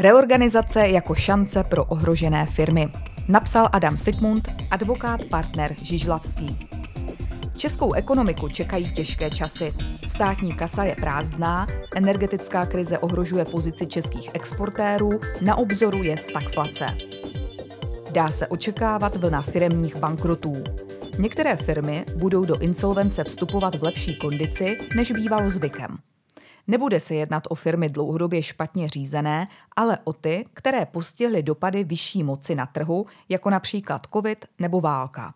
Reorganizace jako šance pro ohrožené firmy. Napsal Adam Sigmund, advokát partner Žižlavský. Českou ekonomiku čekají těžké časy. Státní kasa je prázdná, energetická krize ohrožuje pozici českých exportérů, na obzoru je stagflace. Dá se očekávat vlna firemních bankrotů. Některé firmy budou do insolvence vstupovat v lepší kondici, než bývalo zvykem. Nebude se jednat o firmy dlouhodobě špatně řízené, ale o ty, které postihly dopady vyšší moci na trhu, jako například COVID nebo válka.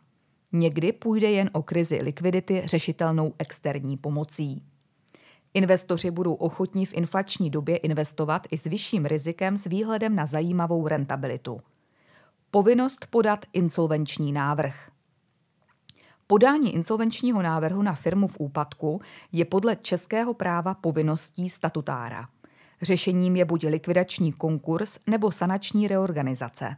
Někdy půjde jen o krizi likvidity řešitelnou externí pomocí. Investoři budou ochotní v inflační době investovat i s vyšším rizikem s výhledem na zajímavou rentabilitu. Povinnost podat insolvenční návrh. Podání insolvenčního návrhu na firmu v úpadku je podle českého práva povinností statutára. Řešením je buď likvidační konkurs nebo sanační reorganizace.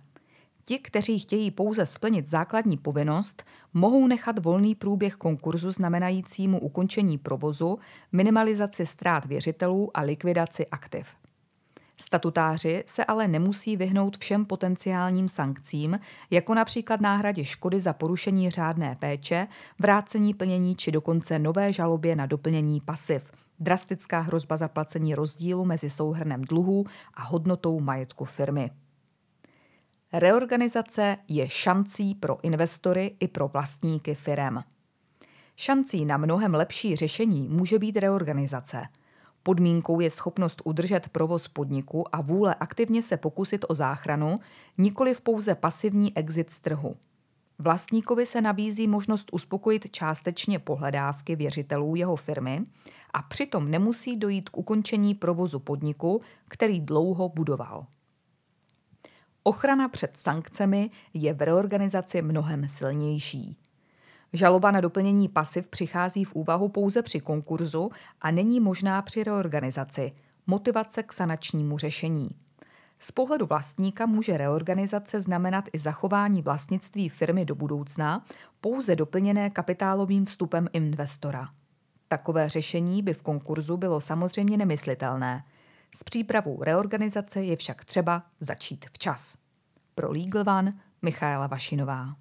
Ti, kteří chtějí pouze splnit základní povinnost, mohou nechat volný průběh konkurzu znamenajícímu ukončení provozu, minimalizaci ztrát věřitelů a likvidaci aktiv. Statutáři se ale nemusí vyhnout všem potenciálním sankcím, jako například náhradě škody za porušení řádné péče, vrácení plnění či dokonce nové žalobě na doplnění pasiv, drastická hrozba zaplacení rozdílu mezi souhrnem dluhů a hodnotou majetku firmy. Reorganizace je šancí pro investory i pro vlastníky firem. Šancí na mnohem lepší řešení může být reorganizace – Podmínkou je schopnost udržet provoz podniku a vůle aktivně se pokusit o záchranu, nikoli v pouze pasivní exit z trhu. Vlastníkovi se nabízí možnost uspokojit částečně pohledávky věřitelů jeho firmy a přitom nemusí dojít k ukončení provozu podniku, který dlouho budoval. Ochrana před sankcemi je v reorganizaci mnohem silnější. Žaloba na doplnění pasiv přichází v úvahu pouze při konkurzu a není možná při reorganizaci, motivace k sanačnímu řešení. Z pohledu vlastníka může reorganizace znamenat i zachování vlastnictví firmy do budoucna, pouze doplněné kapitálovým vstupem investora. Takové řešení by v konkurzu bylo samozřejmě nemyslitelné. S přípravou reorganizace je však třeba začít včas. Pro Legal One Michaela Vašinová.